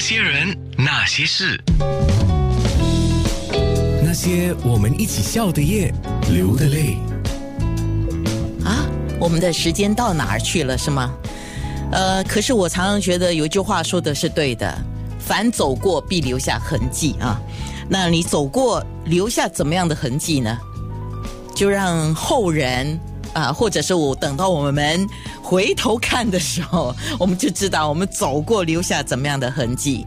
些人，那些事，那些我们一起笑的夜，流的泪。啊，我们的时间到哪儿去了，是吗？呃，可是我常常觉得有一句话说的是对的，凡走过必留下痕迹啊。那你走过留下怎么样的痕迹呢？就让后人啊，或者是我等到我们回头看的时候，我们就知道我们走过留下怎么样的痕迹。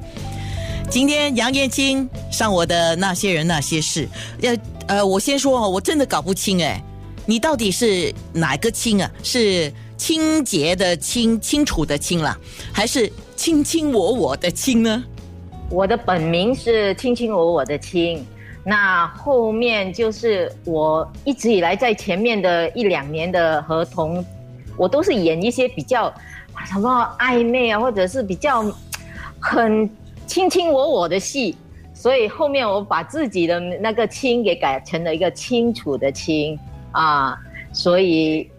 今天杨燕青上我的那些人那些事，要呃，我先说哦，我真的搞不清哎，你到底是哪个清啊？是清洁的清，清楚的清啦，还是卿卿我我的卿呢？我的本名是卿卿我我的卿，那后面就是我一直以来在前面的一两年的合同，我都是演一些比较什么暧昧啊，或者是比较很卿卿我我的戏，所以后面我把自己的那个清给改成了一个清楚的清啊，所以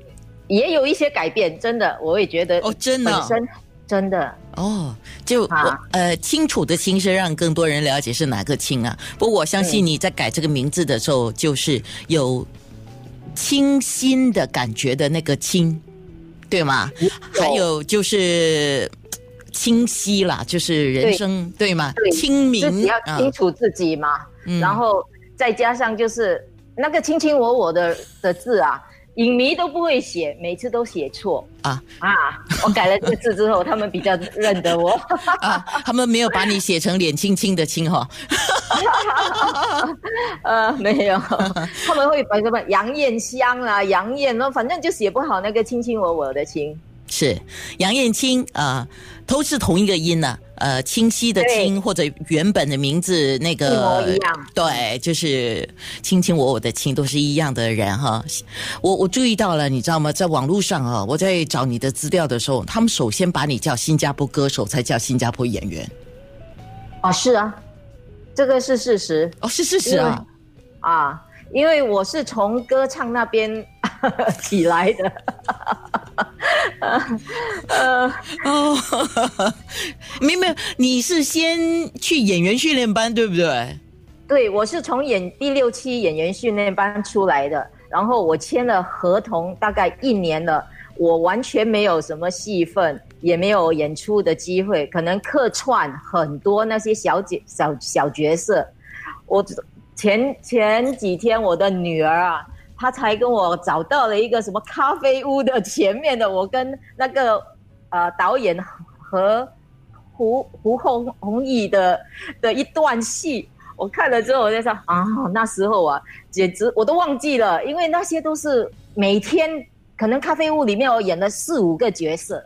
也有一些改变，真的，我也觉得哦，真的本身真的。哦，就啊呃，清楚的清是让更多人了解是哪个清啊。不过我相信你在改这个名字的时候，就是有清新的感觉的那个清，对吗？还有就是清晰啦，就是人生对吗？对清明自己要啊清楚自己嘛，嗯然后再加上就是那个卿卿我我的的字啊，影迷都不会写，每次都写错啊啊！我改了这个字之后，他们比较认得我。啊，他们没有把你写成脸青青的青哈。呃，没有，他们会把什么杨艳香啦、杨艳，反正就写不好那个卿卿我我的卿。是杨燕青啊、都是同一个音呢、呃，清晰的清或者原本的名字那个一模一样对，就是卿卿我我的卿都是一样的人哈。我我注意到了，你知道吗？在网络上啊，我在找你的资料的时候，他们首先把你叫新加坡歌手，才叫新加坡演员。啊，是啊，这个是事实哦，是事实啊。啊，因为我是从歌唱那边 起来的。呃，哦，没 有没有，你是先去演员训练班，对不对？对，我是从演第六期演员训练班出来的，然后我签了合同，大概一年了，我完全没有什么戏份，也没有演出的机会，可能客串很多那些小姐小小角色。我前前几天我的女儿啊，她才跟我找到了一个什么咖啡屋的前面的，我跟那个呃导演和胡胡红红毅的的一段戏。我看了之后，我就说啊，那时候啊，简直我都忘记了，因为那些都是每天可能咖啡屋里面我演了四五个角色，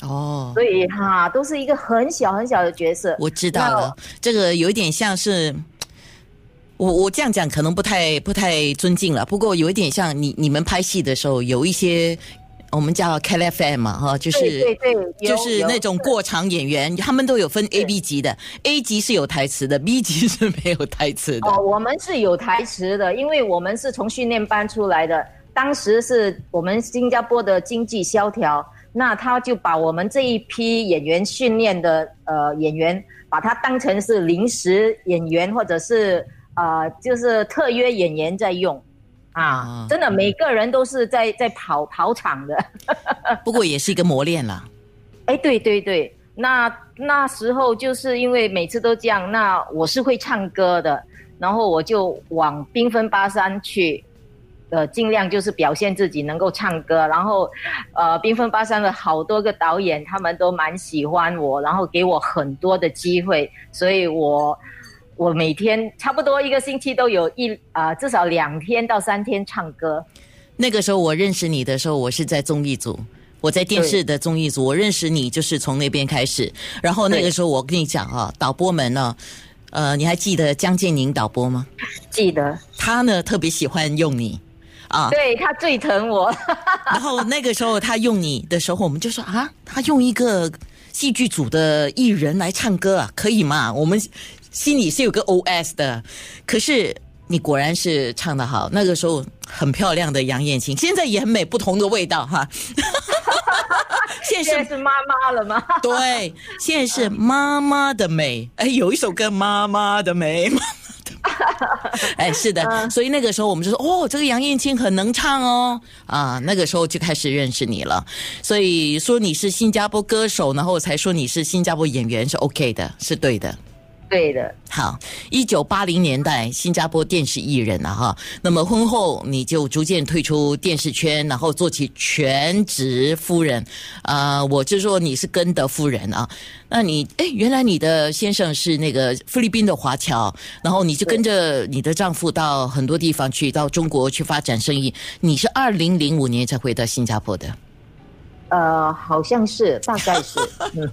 哦，所以哈、都是一个很小很小的角色。我知道了，这个有点像是。我我这样讲可能不太不太尊敬了，不过有一点像你你们拍戏的时候有一些我们叫 KFM 嘛哈，就是对对对，就是那种过场演员，他们都有分 A、B 级的，A 级是有台词的，B 级是没有台词的。哦，我们是有台词的，因为我们是从训练班出来的。当时是我们新加坡的经济萧条，那他就把我们这一批演员训练的呃演员，把他当成是临时演员或者是呃就是特约演员在用。啊啊，真的，每个人都是在在跑跑场的。不过也是一个磨练了。哎，对对对，那那时候就是因为每次都这样，那我是会唱歌的，然后我就往缤纷巴山去，呃，尽量就是表现自己能够唱歌，然后，呃，缤纷巴山的好多个导演他们都蛮喜欢我，然后给我很多的机会，所以我。我每天差不多一个星期都有一啊、至少两天到三天唱歌。那个时候我认识你的时候，我是在综艺组，我在电视的综艺组，我认识你就是从那边开始。然后那个时候我跟你讲啊，导播们呢，呃，你还记得江建宁导播吗？记得，他呢特别喜欢用你啊，对他最疼我。然后那个时候他用你的时候，我们就说啊，他用一个戏剧组的艺人来唱歌啊，可以吗？我们心里是有个 OS 的，可是你果然是唱的好。那个时候很漂亮的杨燕青，现在也很美，不同的味道哈。现在是现在是妈妈了吗？对，现在是妈妈的美。哎，有一首歌《妈妈的美》，哎，是的，所以那个时候我们就说，哦，这个杨燕青很能唱哦，啊，那个时候就开始认识你了。所以说你是新加坡歌手，然后才说你是新加坡演员是 OK 的，是对的。对的，好，一九八零年代新加坡电视艺人啊哈，那么婚后你就逐渐退出电视圈，然后做起全职夫人，啊、我就说你是根的夫人啊。那你哎，原来你的先生是那个菲律宾的华侨，然后你就跟着你的丈夫到很多地方去，到中国去发展生意。你是二零零五年才回到新加坡的，呃，好像是，大概是，嗯，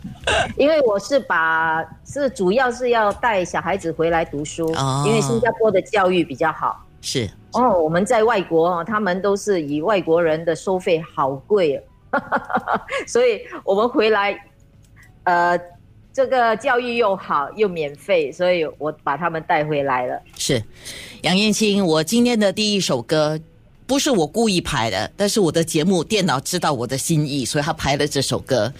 因为我是把是主要是要带小孩子回来读书，哦。因为新加坡的教育比较好。是。哦，我们在外国哦，他们都是以外国人的收费好贵。哦，所以我们回来，呃，这个教育又好又免费，所以我把他们带回来了。是，杨燕青，我今天的第一首歌不是我故意排的，但是我的节目电脑知道我的心意，所以他排了这首歌。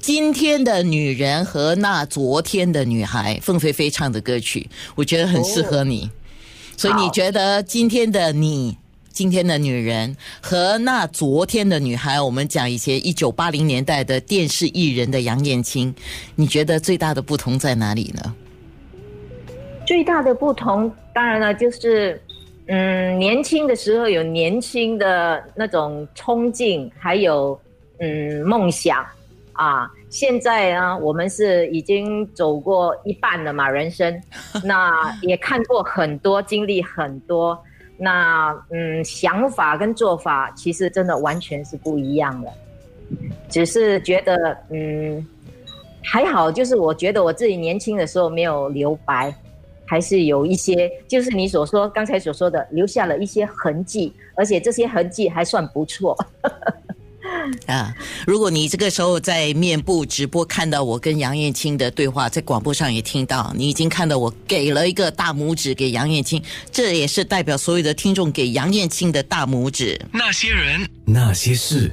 今天的女人和那昨天的女孩，凤飞飞唱的歌曲，我觉得很适合你。所以你觉得今天的你？今天的女人和那昨天的女孩，我们讲以前一九八零年代的电视艺人的杨燕青，你觉得最大的不同在哪里呢？最大的不同，当然了，就是，嗯，年轻的时候有年轻的那种冲劲，还有嗯梦想啊。现在呢，我们是已经走过一半了嘛，人生，那也看过很多，经历很多，那嗯，想法跟做法其实真的完全是不一样的。只是觉得嗯还好，就是我觉得我自己年轻的时候没有留白。还是有一些，就是你所说刚才所说的，留下了一些痕迹，而且这些痕迹还算不错。啊，如果你这个时候在面部直播看到我跟杨燕青的对话，在广播上也听到，你已经看到我给了一个大拇指给杨燕青，这也是代表所有的听众给杨燕青的大拇指。那些人，那些事。